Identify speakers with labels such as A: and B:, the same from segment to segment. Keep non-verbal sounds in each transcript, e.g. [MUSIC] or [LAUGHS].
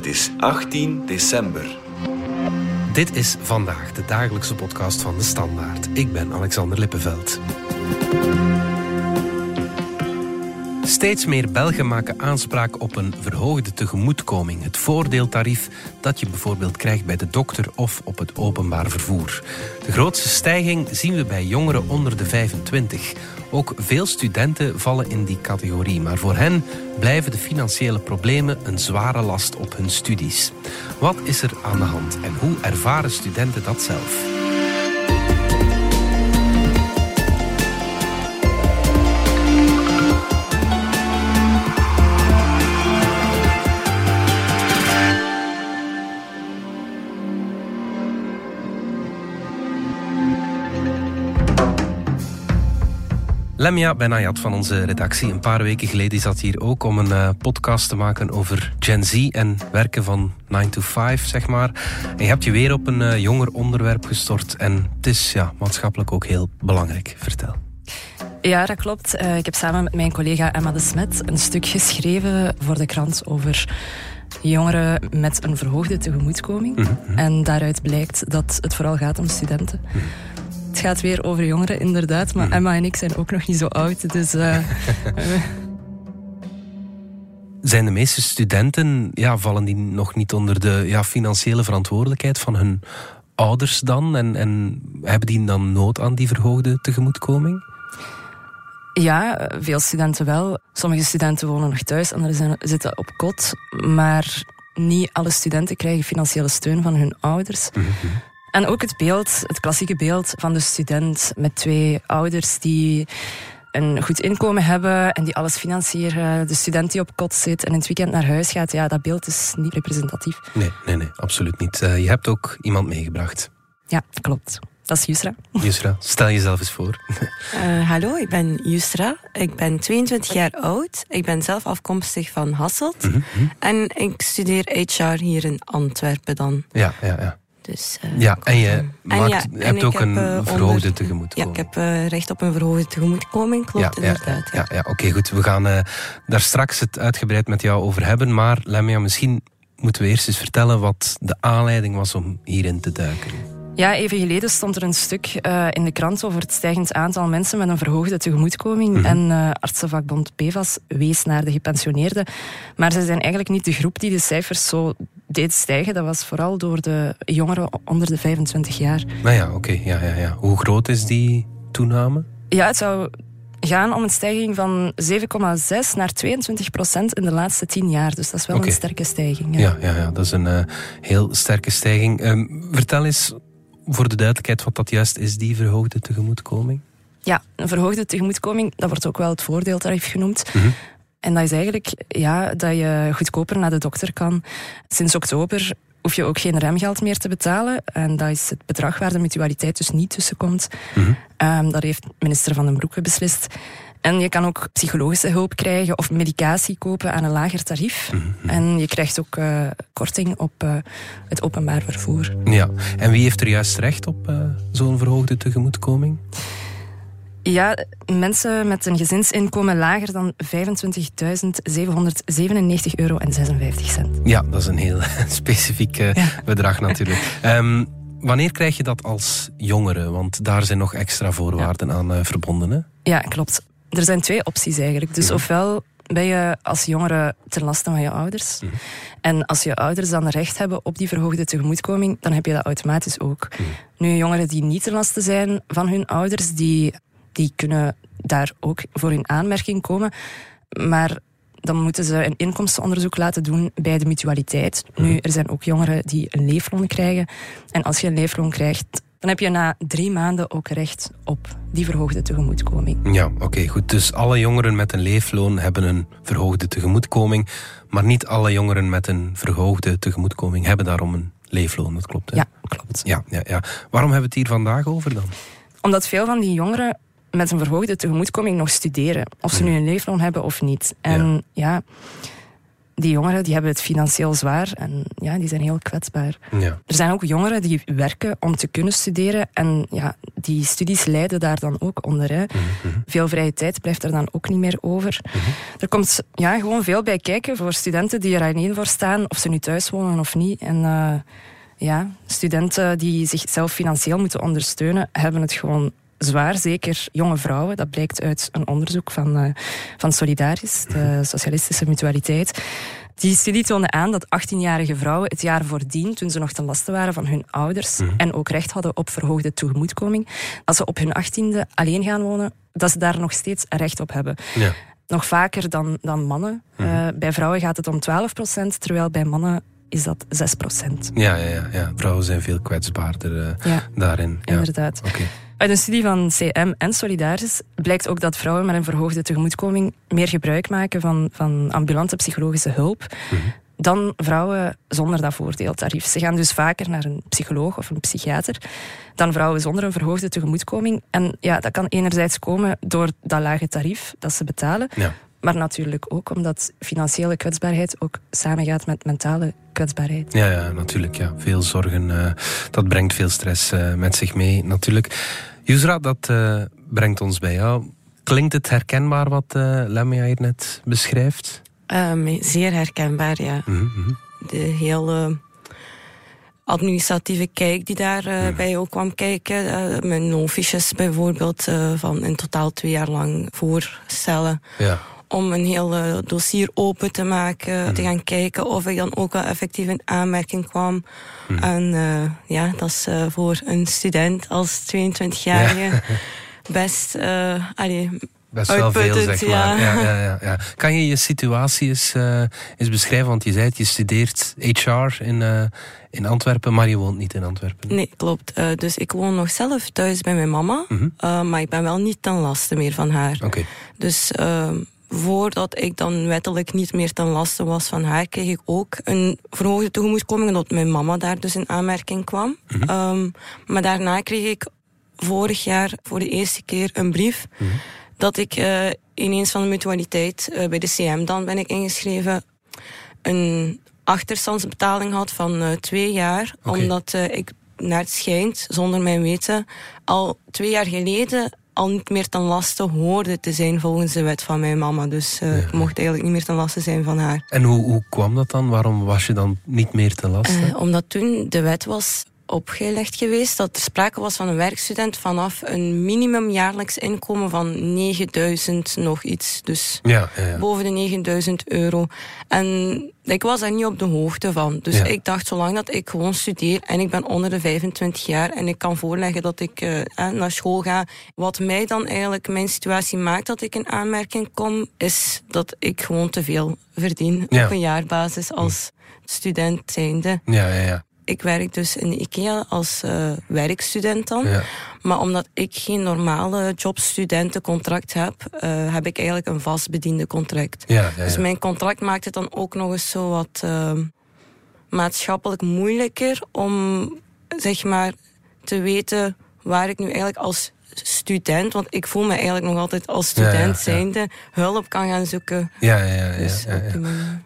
A: Het is 18 december.
B: Dit is vandaag de dagelijkse podcast van de Standaard. Ik ben Alexander Lippenveld. Steeds meer Belgen maken aanspraak op een verhoogde tegemoetkoming. Het voordeeltarief dat je bijvoorbeeld krijgt bij de dokter of op het openbaar vervoer. De grootste stijging zien we bij jongeren onder de 25. Ook veel studenten vallen in die categorie, maar voor hen blijven de financiële problemen een zware last op hun studies. Wat is er aan de hand en hoe ervaren studenten dat zelf? Lemia Benayat van onze redactie. Een paar weken geleden zat hier ook om een uh, podcast te maken over Gen Z en werken van 9 to 5, zeg maar. En je hebt je weer op een uh, jonger onderwerp gestort. En het is ja, maatschappelijk ook heel belangrijk. Vertel.
C: Ja, dat klopt. Uh, ik heb samen met mijn collega Emma de Smet een stuk geschreven voor de krant over jongeren met een verhoogde tegemoetkoming. Mm -hmm. En daaruit blijkt dat het vooral gaat om studenten. Mm -hmm. Het gaat weer over jongeren, inderdaad. Maar Emma en ik zijn ook nog niet zo oud. Dus, uh, [LAUGHS]
B: zijn de meeste studenten, ja, vallen die nog niet onder de ja, financiële verantwoordelijkheid van hun ouders dan? En, en hebben die dan nood aan die verhoogde tegemoetkoming?
C: Ja, veel studenten wel. Sommige studenten wonen nog thuis, anderen zitten op kot. Maar niet alle studenten krijgen financiële steun van hun ouders. Mm -hmm. En ook het beeld, het klassieke beeld van de student met twee ouders die een goed inkomen hebben en die alles financieren. De student die op kot zit en in het weekend naar huis gaat. Ja, dat beeld is niet representatief.
B: Nee, nee, nee, absoluut niet. Uh, je hebt ook iemand meegebracht.
C: Ja, klopt. Dat is Yusra. [LAUGHS]
B: Yusra, stel jezelf eens voor.
D: Uh, [LAUGHS] hallo, ik ben Yusra. Ik ben 22 jaar oud. Ik ben zelf afkomstig van Hasselt. Mm -hmm. En ik studeer HR hier in Antwerpen dan.
B: Ja, ja, ja.
D: Dus,
B: uh, ja, en je maakt, en ja, hebt ook heb, een uh, verhoogde onder, tegemoetkoming.
D: Ja, ik heb uh, recht op een verhoogde tegemoetkoming, klopt
B: ja,
D: inderdaad.
B: Ja, ja, ja oké, okay, goed. We gaan daar straks het uitgebreid met jou over hebben. Maar Lemia, misschien moeten we eerst eens vertellen wat de aanleiding was om hierin te duiken.
C: Ja, even geleden stond er een stuk uh, in de krant over het stijgend aantal mensen met een verhoogde tegemoetkoming. Mm -hmm. En uh, artsenvakbond PEVAS wees naar de gepensioneerden. Maar ze zijn eigenlijk niet de groep die de cijfers zo deed stijgen. Dat was vooral door de jongeren onder de 25 jaar.
B: Nou ja, oké. Okay. Ja, ja, ja. Hoe groot is die toename?
C: Ja, het zou gaan om een stijging van 7,6 naar 22 procent in de laatste 10 jaar. Dus dat is wel okay. een sterke stijging.
B: Ja, ja, ja, ja dat is een uh, heel sterke stijging. Um, vertel eens voor de duidelijkheid wat dat juist is, die verhoogde tegemoetkoming?
C: Ja, een verhoogde tegemoetkoming, dat wordt ook wel het voordeeltarief genoemd. Mm -hmm. En dat is eigenlijk ja, dat je goedkoper naar de dokter kan. Sinds oktober hoef je ook geen remgeld meer te betalen. En dat is het bedrag waar de mutualiteit dus niet tussenkomt. Mm -hmm. um, dat heeft minister Van den Broeke beslist. En je kan ook psychologische hulp krijgen of medicatie kopen aan een lager tarief. Mm -hmm. En je krijgt ook uh, korting op uh, het openbaar vervoer.
B: Ja, en wie heeft er juist recht op uh, zo'n verhoogde tegemoetkoming?
C: Ja, mensen met een gezinsinkomen lager dan 25.797 euro en 56 cent.
B: Ja, dat is een heel [LAUGHS] specifiek ja. bedrag natuurlijk. um, [LAUGHS] wanneer krijg je dat als jongere? Want daar zijn nog extra voorwaarden ja. aan verbonden, hè?
C: Ja, klopt. Er zijn twee opties eigenlijk. Dus -hmm. ofwel ben je als jongere ten laste van je ouders. Mm -hmm. En als je ouders dan recht hebben op die verhoogde tegemoetkoming, dan heb je dat automatisch ook. Mm -hmm. Nu, jongeren die niet ten laste zijn van hun ouders, die, die kunnen daar ook voor in aanmerking komen. Maar dan moeten ze een inkomstenonderzoek laten doen bij de mutualiteit. Nu, er zijn ook jongeren die een leefloon krijgen. En als je een leefloon krijgt, dan heb je na drie maanden ook recht op die verhoogde tegemoetkoming.
B: Ja, oké, okay, goed. Dus alle jongeren met een leefloon hebben een verhoogde tegemoetkoming, maar niet alle jongeren met een verhoogde tegemoetkoming hebben daarom een leefloon. Dat klopt, hè?
C: Ja, klopt.
B: Ja, ja, ja. Waarom hebben we het hier vandaag over dan?
C: Omdat veel van die jongeren met een verhoogde tegemoetkoming nog studeren. Of ze nu een leefloon hebben of niet. En ja, die jongeren die hebben het financieel zwaar en ja, die zijn heel kwetsbaar.
B: Ja.
C: Er zijn ook jongeren die werken om te kunnen studeren en ja, die studies lijden daar dan ook onder. Hè. Veel vrije tijd blijft er dan ook niet meer over. Er komt ja, gewoon veel bij kijken voor studenten die er alleen voor staan, of ze nu thuis wonen of niet. En uh, ja, studenten die zichzelf financieel moeten ondersteunen, hebben het gewoon zwaar, zeker jonge vrouwen. Dat blijkt uit een onderzoek van, uh, van Solidaris, de Socialistische Mutualiteit. Die studie toonde aan dat 18-jarige vrouwen het jaar voordien, toen ze nog ten laste waren van hun ouders
B: Mhm.
C: en ook recht hadden op verhoogde tegemoetkoming, als ze op hun 18e alleen gaan wonen, dat ze daar nog steeds recht op hebben.
B: Ja.
C: Nog vaker dan, dan mannen. Uh, bij vrouwen gaat het om 12% terwijl bij mannen is dat 6
B: Ja, ja, ja, ja. vrouwen zijn veel kwetsbaarder uh,
C: ja,
B: daarin. Ja.
C: Inderdaad.
B: Okay.
C: Uit een studie van CM en Solidaris blijkt ook dat vrouwen met een verhoogde tegemoetkoming meer gebruik maken van, van ambulante psychologische hulp
B: mm
C: -hmm. dan vrouwen zonder dat voordeeltarief. Ze gaan dus vaker naar een psycholoog of een psychiater dan vrouwen zonder een verhoogde tegemoetkoming. En ja, dat kan enerzijds komen door dat lage tarief dat ze betalen,
B: ja.
C: maar natuurlijk ook omdat financiële kwetsbaarheid ook samengaat met mentale kwetsbaarheid.
B: Ja, ja natuurlijk. Ja. Veel zorgen, uh, dat brengt veel stress uh, met zich mee natuurlijk. Yusra, dat uh, brengt ons bij jou. Klinkt het herkenbaar wat uh, Lemia hier net beschrijft?
D: Um, zeer herkenbaar, ja.
B: Mm -hmm.
D: De hele administratieve kijk die daarbij uh, bij ook kwam kijken. Uh, mijn nofiches bijvoorbeeld van in totaal twee jaar lang voorstellen.
B: Ja.
D: Om een heel dossier open te maken,
B: Mhm.
D: te gaan kijken of ik dan ook wel effectief in aanmerking kwam.
B: Mhm.
D: En ja, dat is voor een student als 22-jarige ja. [LAUGHS] best... allee,
B: Best wel veel, zeg maar. Ja. Ja, ja. Kan je je situatie eens, eens beschrijven? Want je zei het, je studeert HR in, in Antwerpen, maar je woont niet in Antwerpen.
D: Nee, klopt. Dus ik woon nog zelf thuis bij mijn mama.
B: Mm
D: -hmm. maar ik ben wel niet ten laste meer van haar.
B: Okay.
D: Dus ehm, voordat ik dan wettelijk niet meer ten laste was van haar, kreeg ik ook een verhoogde tegemoetkoming, omdat mijn mama daar dus in aanmerking kwam.
B: Mm -hmm.
D: um, maar daarna kreeg ik vorig jaar voor de eerste keer een brief
B: mm -hmm.
D: dat ik uh, ineens van de mutualiteit uh, bij de CM dan ben ik ingeschreven een achterstandsbetaling had van uh, twee jaar,
B: okay.
D: omdat ik naar het schijnt, zonder mijn weten, al twee jaar geleden al niet meer ten laste hoorde te zijn volgens de wet van mijn mama. Dus uh, ja. ik mocht eigenlijk niet meer ten laste zijn van haar.
B: En hoe, hoe kwam dat dan? Waarom was je dan niet meer ten laste?
D: Uh, omdat toen de wet was opgelegd geweest dat er sprake was van een werkstudent vanaf een minimum jaarlijks inkomen van 9000 nog iets. Dus
B: ja, ja, ja.
D: boven de 9000 euro. En ik was daar niet op de hoogte van. Dus ik dacht, zolang dat ik gewoon studeer en ik ben onder de 25 jaar en ik kan voorleggen dat ik eh, naar school ga. Wat mij dan eigenlijk mijn situatie maakt dat ik in aanmerking kom, is dat ik gewoon te veel verdien
B: Ja.
D: op een jaarbasis als student zijnde.
B: Ja, ja, ja.
D: Ik werk dus in de IKEA als eh, werkstudent dan.
B: ja.
D: Maar omdat ik geen normale jobstudentencontract heb, eh, heb ik eigenlijk een vastbediende contract.
B: ja, ja,
D: Dus mijn contract maakt het dan ook nog eens zo wat uh, maatschappelijk moeilijker om zeg maar te weten waar ik nu eigenlijk als student, want ik voel me eigenlijk nog altijd als student zijnde, hulp kan gaan zoeken.
B: Ja, ja, ja, ja,
D: Dus.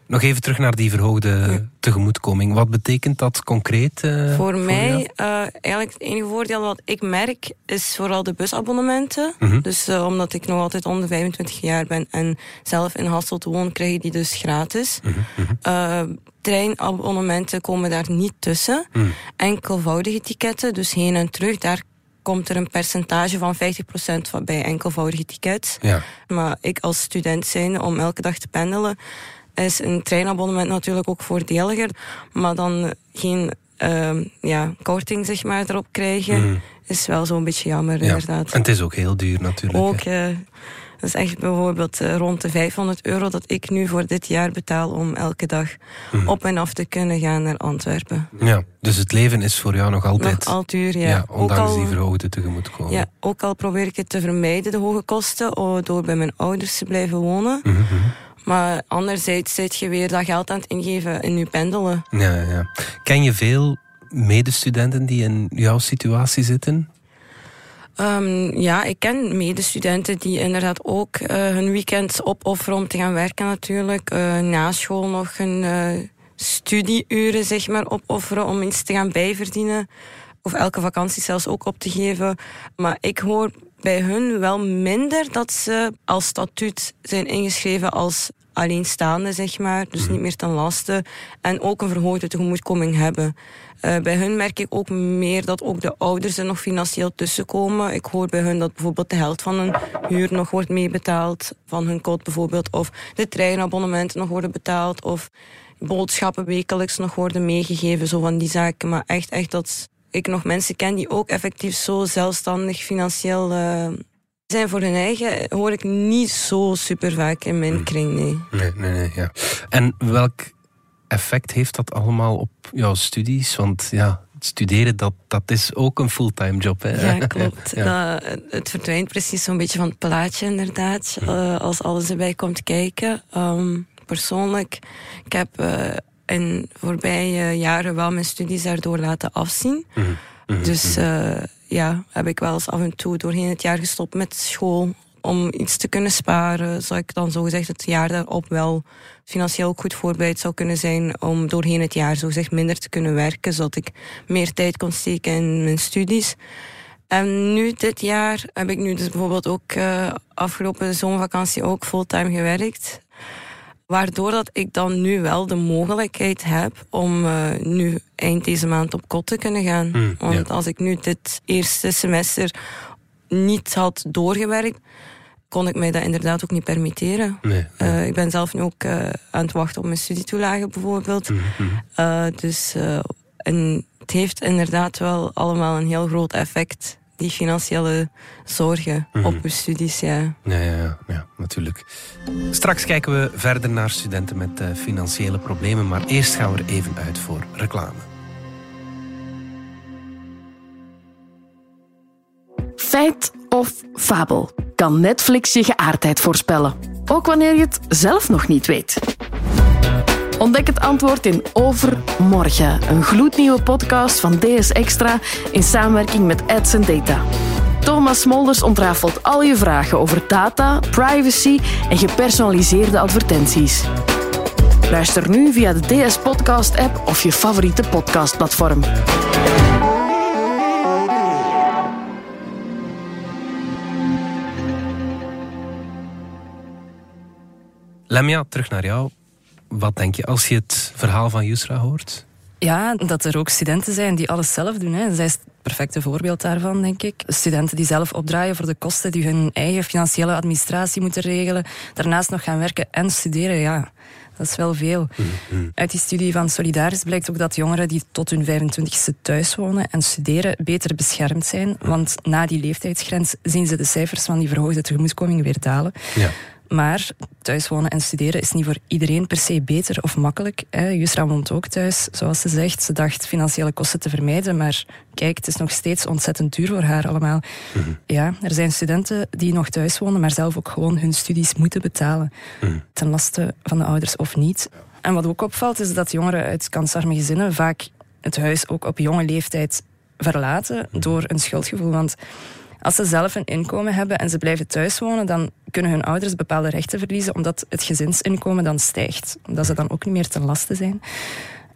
B: Nog even terug naar die verhoogde tegemoetkoming. Wat betekent dat concreet? eh,
D: Voor mij, eh, eigenlijk het enige voordeel wat ik merk, is vooral de busabonnementen.
B: Mhm.
D: Dus eh, omdat ik nog altijd onder 25 jaar ben en zelf in Hasselt woon, krijg je die dus gratis. Eh, treinabonnementen komen daar niet tussen.
B: Mhm.
D: Enkelvoudige ticketten, dus heen en terug, daar komt er een percentage van 50% van bij enkelvoudige tickets.
B: Ja,
D: Maar ik als student zijnde, om elke dag te pendelen, is een treinabonnement natuurlijk ook voordeliger. Maar dan geen ehm, ja, korting zeg maar, erop krijgen,
B: Mhm.
D: is wel zo'n beetje jammer
B: ja.
D: inderdaad.
B: En het is ook heel duur natuurlijk.
D: Ook,
B: hè.
D: Dat is echt bijvoorbeeld eh, rond de 500 euro dat ik nu voor dit jaar betaal om elke dag
B: Mhm.
D: op en af te kunnen gaan naar Antwerpen.
B: Ja, dus het leven is voor jou nog altijd...
D: Nog al duur, ja.
B: ja, ondanks
D: al,
B: die verhoogde tegemoetkoming.
D: ja, ook al probeer ik het te vermijden, de hoge kosten, oh, door bij mijn ouders te blijven wonen.
B: Mhm, mhm.
D: Maar anderzijds zit je weer dat geld aan het ingeven in je pendelen.
B: Ja, ja. Ken je veel medestudenten die in jouw situatie zitten?
D: Um, ja, ik ken medestudenten die inderdaad ook uh, hun weekend opofferen om te gaan werken natuurlijk. Uh, na school nog hun uh, studieuren zeg maar opofferen om iets te gaan bijverdienen. Of elke vakantie zelfs ook op te geven. Maar ik hoor bij hun wel minder dat ze als statuut zijn ingeschreven als alleenstaande, zeg maar. Dus niet mhm. meer ten laste. En ook een verhoogde tegemoetkoming hebben. Uh, bij hun merk ik ook meer dat ook de ouders er nog financieel tussenkomen. Ik hoor bij hun dat bijvoorbeeld de helft van hun huur nog wordt meebetaald. Van hun kot bijvoorbeeld. Of de treinabonnementen nog worden betaald. Of boodschappen wekelijks nog worden meegegeven. Zo van die zaken. Maar echt, echt dat ik nog mensen ken die ook effectief zo zelfstandig financieel uh, zijn voor hun eigen, hoor ik niet zo super vaak in mijn hmm. kring, nee.
B: Nee, nee, nee, ja. En welk effect heeft dat allemaal op jouw studies? Want ja, studeren, dat, dat is ook een fulltime job. Hè?
D: Ja, klopt. [LAUGHS] ja. Dat, het verdwijnt precies zo'n beetje van het plaatje, inderdaad. Uh, als alles erbij komt kijken. Um, persoonlijk, ik heb uh, in voorbije jaren wel mijn studies daardoor laten afzien. Mhm. Mhm. Dus uh, ja, heb ik wel eens af en toe doorheen het jaar gestopt met school. Om iets te kunnen sparen, zou ik dan zogezegd het jaar daarop wel financieel ook goed voorbereid zou kunnen zijn om doorheen het jaar zogezegd minder te kunnen werken, zodat ik meer tijd kon steken in mijn studies. En nu dit jaar heb ik nu dus bijvoorbeeld ook uh, afgelopen zomervakantie ook fulltime gewerkt. Waardoor dat ik dan nu wel de mogelijkheid heb om uh, nu eind deze maand op kot te kunnen gaan. Mm, Want als ik nu dit eerste semester niet had doorgewerkt, kon ik mij dat inderdaad ook niet permitteren. Nee, uh, ik ben zelf nu ook uh, aan het wachten op mijn studietoelagen bijvoorbeeld. Mm, mm. dus en het heeft inderdaad wel allemaal een heel groot effect die financiële zorgen mm op uw studies. Ja.
B: Ja, ja, ja, natuurlijk. Straks kijken we verder naar studenten met uh, financiële problemen, maar eerst gaan we er even uit voor reclame.
E: Feit of fabel? Kan Netflix je geaardheid voorspellen? Ook wanneer je het zelf nog niet weet. Ontdek het antwoord in Overmorgen, een gloednieuwe podcast van DS Extra in samenwerking met Ads Data. Thomas Smolders ontrafelt al je vragen over data, privacy en gepersonaliseerde advertenties. Luister nu via de DS Podcast app of je favoriete podcastplatform.
B: Lemja, terug naar jou. Wat denk je als je het verhaal van Yusra hoort?
C: Ja, dat er ook studenten zijn die alles zelf doen. Hè. Zij is het perfecte voorbeeld daarvan, denk ik. Studenten die zelf opdraaien voor de kosten, die hun eigen financiële administratie moeten regelen, daarnaast nog gaan werken en studeren, ja. Dat is wel veel. Mhm. Uit die studie van Solidaris blijkt ook dat jongeren die tot hun 25ste thuis wonen en studeren beter beschermd zijn. Want na die leeftijdsgrens zien ze de cijfers van die verhoogde tegemoetkoming weer dalen. Ja. Maar thuiswonen en studeren is niet voor iedereen per se beter of makkelijk. Hè. Jusra woont ook thuis, zoals ze zegt. Ze dacht financiële kosten te vermijden, maar kijk, het is nog steeds ontzettend duur voor haar allemaal. Mhm. Ja, er zijn studenten die nog thuis wonen, maar zelf ook gewoon hun studies moeten betalen. Mhm. Ten laste van de ouders of niet. En wat ook opvalt, is dat jongeren uit kansarme gezinnen vaak het huis ook op jonge leeftijd verlaten mhm. door een schuldgevoel. Want als ze zelf een inkomen hebben en ze blijven thuis wonen, dan kunnen hun ouders bepaalde rechten verliezen, omdat het gezinsinkomen dan stijgt. Omdat ze dan ook niet meer ten laste zijn.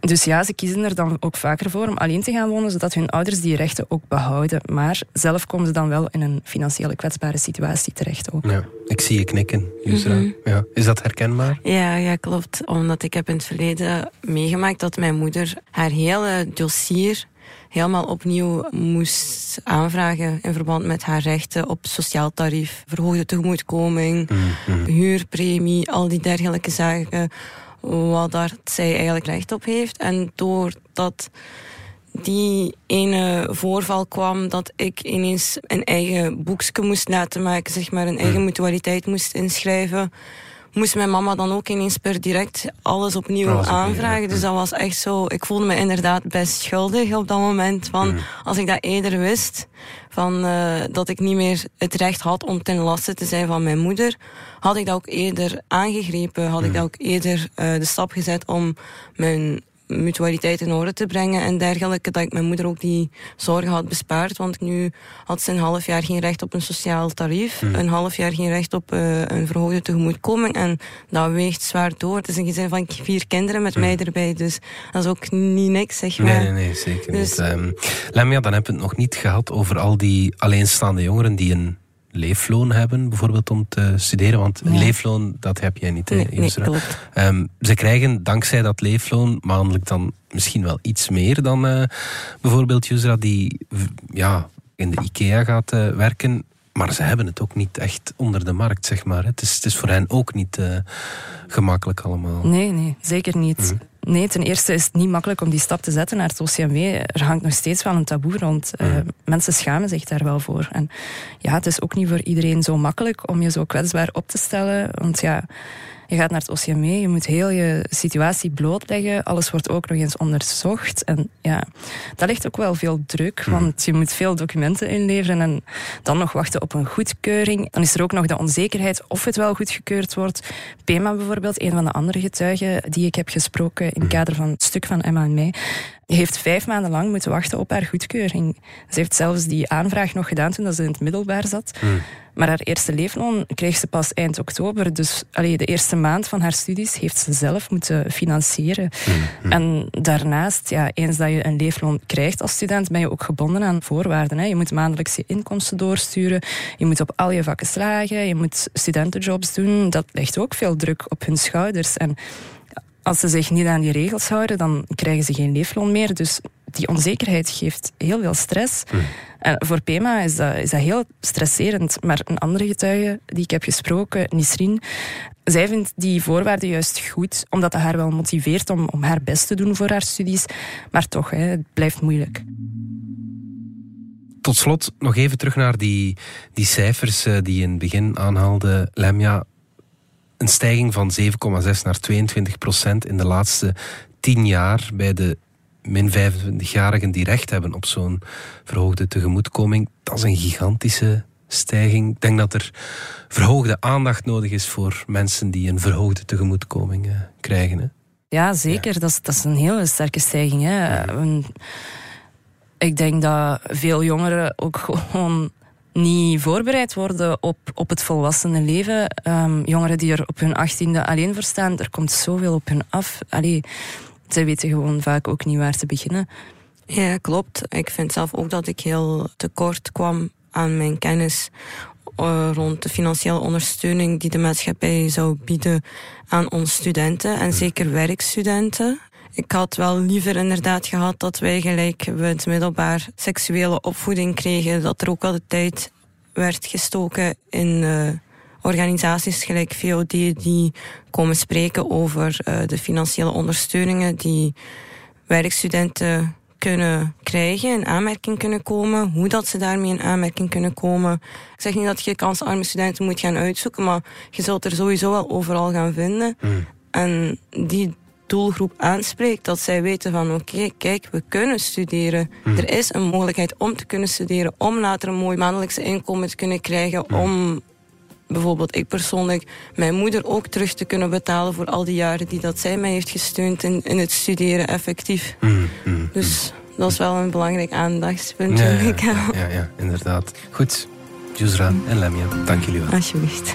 C: Dus ja, ze kiezen er dan ook vaker voor om alleen te gaan wonen, zodat hun ouders die rechten ook behouden. Maar zelf komen ze dan wel in een financiële kwetsbare situatie terecht ook.
B: Ja, ik zie je knikken, Yusra. Mhm. ja. Is dat herkenbaar?
D: Ja, ja, klopt. Omdat ik heb in het verleden meegemaakt dat mijn moeder haar hele dossier helemaal opnieuw moest aanvragen in verband met haar rechten op sociaal tarief, verhoogde tegemoetkoming, mm huurpremie, al die dergelijke zaken, wat daar zij eigenlijk recht op heeft. En doordat die ene voorval kwam dat ik ineens een eigen boekje moest laten maken, zeg maar, een eigen mm. mutualiteit moest inschrijven moest mijn mama dan ook ineens per direct alles opnieuw aanvragen. Dus dat was echt zo... Ik voelde me inderdaad best schuldig op dat moment. Van, mm. Als ik dat eerder wist, van, uh, dat ik niet meer het recht had om ten laste te zijn van mijn moeder, had ik dat ook eerder aangegrepen. Had ik mm. dat ook eerder uh, de stap gezet om mijn mutualiteit in orde te brengen en dergelijke. Dat ik mijn moeder ook die zorgen had bespaard. Want nu had ze een half jaar geen recht op een sociaal tarief. Hmm. Een half jaar geen recht op uh, een verhoogde tegemoetkoming. En dat weegt zwaar door. Het is een gezin van vier kinderen met hmm. mij erbij. Dus dat is ook niet niks, zeg maar.
B: Nee, nee, nee zeker dus, niet. Um, Lemja, dan hebben we het nog niet gehad over al die alleenstaande jongeren die een leefloon hebben, bijvoorbeeld om te studeren? Want een leefloon, dat heb jij niet, hè,
D: nee,
B: ehm, ze krijgen dankzij dat leefloon maandelijk dan misschien wel iets meer dan uh, bijvoorbeeld Yusra, die ja, in de IKEA gaat uh, werken. Maar ze hebben het ook niet echt onder de markt, zeg maar. Het is, het is voor hen ook niet uh, gemakkelijk allemaal.
C: Nee, nee, zeker niet. Mhm. Nee, ten eerste is het niet makkelijk om die stap te zetten naar het OCMW. Er hangt nog steeds wel een taboe rond. Uh, mensen schamen zich daar wel voor. En ja, het is ook niet voor iedereen zo makkelijk om je zo kwetsbaar op te stellen. Want ja, je gaat naar het OCMW, je moet heel je situatie blootleggen. Alles wordt ook nog eens onderzocht. En ja, dat ligt ook wel veel druk, hmm. want je moet veel documenten inleveren en dan nog wachten op een goedkeuring. Dan is er ook nog de onzekerheid of het wel goedgekeurd wordt. Pema bijvoorbeeld, een van de andere getuigen die ik heb gesproken in het hmm. kader van het stuk van Emma en mij, heeft vijf maanden lang moeten wachten op haar goedkeuring. Ze heeft zelfs die aanvraag nog gedaan toen ze in het middelbaar zat. Hmm. Maar haar eerste leefloon kreeg ze pas eind oktober. Dus allee, de eerste maand van haar studies heeft ze zelf moeten financieren. Hmm. En daarnaast, ja, eens dat je een leefloon krijgt als student, ben je ook gebonden aan voorwaarden. Hè. Je moet maandelijks je inkomsten doorsturen. Je moet op al je vakken slagen. Je moet studentenjobs doen. Dat legt ook veel druk op hun schouders. En als ze zich niet aan die regels houden, dan krijgen ze geen leefloon meer. Dus die onzekerheid geeft heel veel stress. Hmm. En voor Pema is dat, is dat heel stresserend. Maar een andere getuige die ik heb gesproken, Nisrin, zij vindt die voorwaarden juist goed, omdat dat haar wel motiveert om, om haar best te doen voor haar studies. Maar toch, hè, het blijft moeilijk.
B: Tot slot nog even terug naar die, die cijfers eh, die je in het begin aanhaalde, Lemja een stijging van 7,6 naar 22 procent in de laatste 10 jaar bij de min 25-jarigen die recht hebben op zo'n verhoogde tegemoetkoming. Dat is een gigantische stijging. Ik denk dat er verhoogde aandacht nodig is voor mensen die een verhoogde tegemoetkoming uh, krijgen. Hè?
C: Ja, zeker. Dat, is, dat is een hele sterke stijging. Hè. Ik denk dat veel jongeren ook gewoon niet voorbereid worden op, op het volwassene leven. Um, jongeren die er op hun achttiende alleen voor staan, er komt zoveel op hun af. Allee, zij weten gewoon vaak ook niet waar te beginnen.
D: Ja, klopt. Ik vind zelf ook dat ik heel tekort kwam aan mijn kennis uh, rond de financiële ondersteuning die de maatschappij zou bieden aan ons studenten en zeker werkstudenten. Ik had wel liever inderdaad gehad dat wij gelijk we het middelbaar seksuele opvoeding kregen, dat er ook al de tijd werd gestoken in uh, organisaties gelijk VOD die komen spreken over uh, de financiële ondersteuningen die werkstudenten kunnen krijgen, in aanmerking kunnen komen, hoe dat ze daarmee in aanmerking kunnen komen. Ik zeg niet dat je kansarme studenten moet gaan uitzoeken, maar je zult er sowieso wel overal gaan vinden. Hmm. En die doelgroep aanspreekt. Dat zij weten van oké, kijk, we kunnen studeren. Hmm. Er is een mogelijkheid om te kunnen studeren. Om later een mooi maandelijkse inkomen te kunnen krijgen. Hmm. Om bijvoorbeeld ik persoonlijk mijn moeder ook terug te kunnen betalen voor al die jaren die dat zij mij heeft gesteund in, in het studeren effectief. Hmm, dus dat is wel een belangrijk aandachtspunt.
B: Ja, ja, ja, ja, inderdaad. Goed, Juzra en Lemia, dank jullie wel.
D: Alsjeblieft.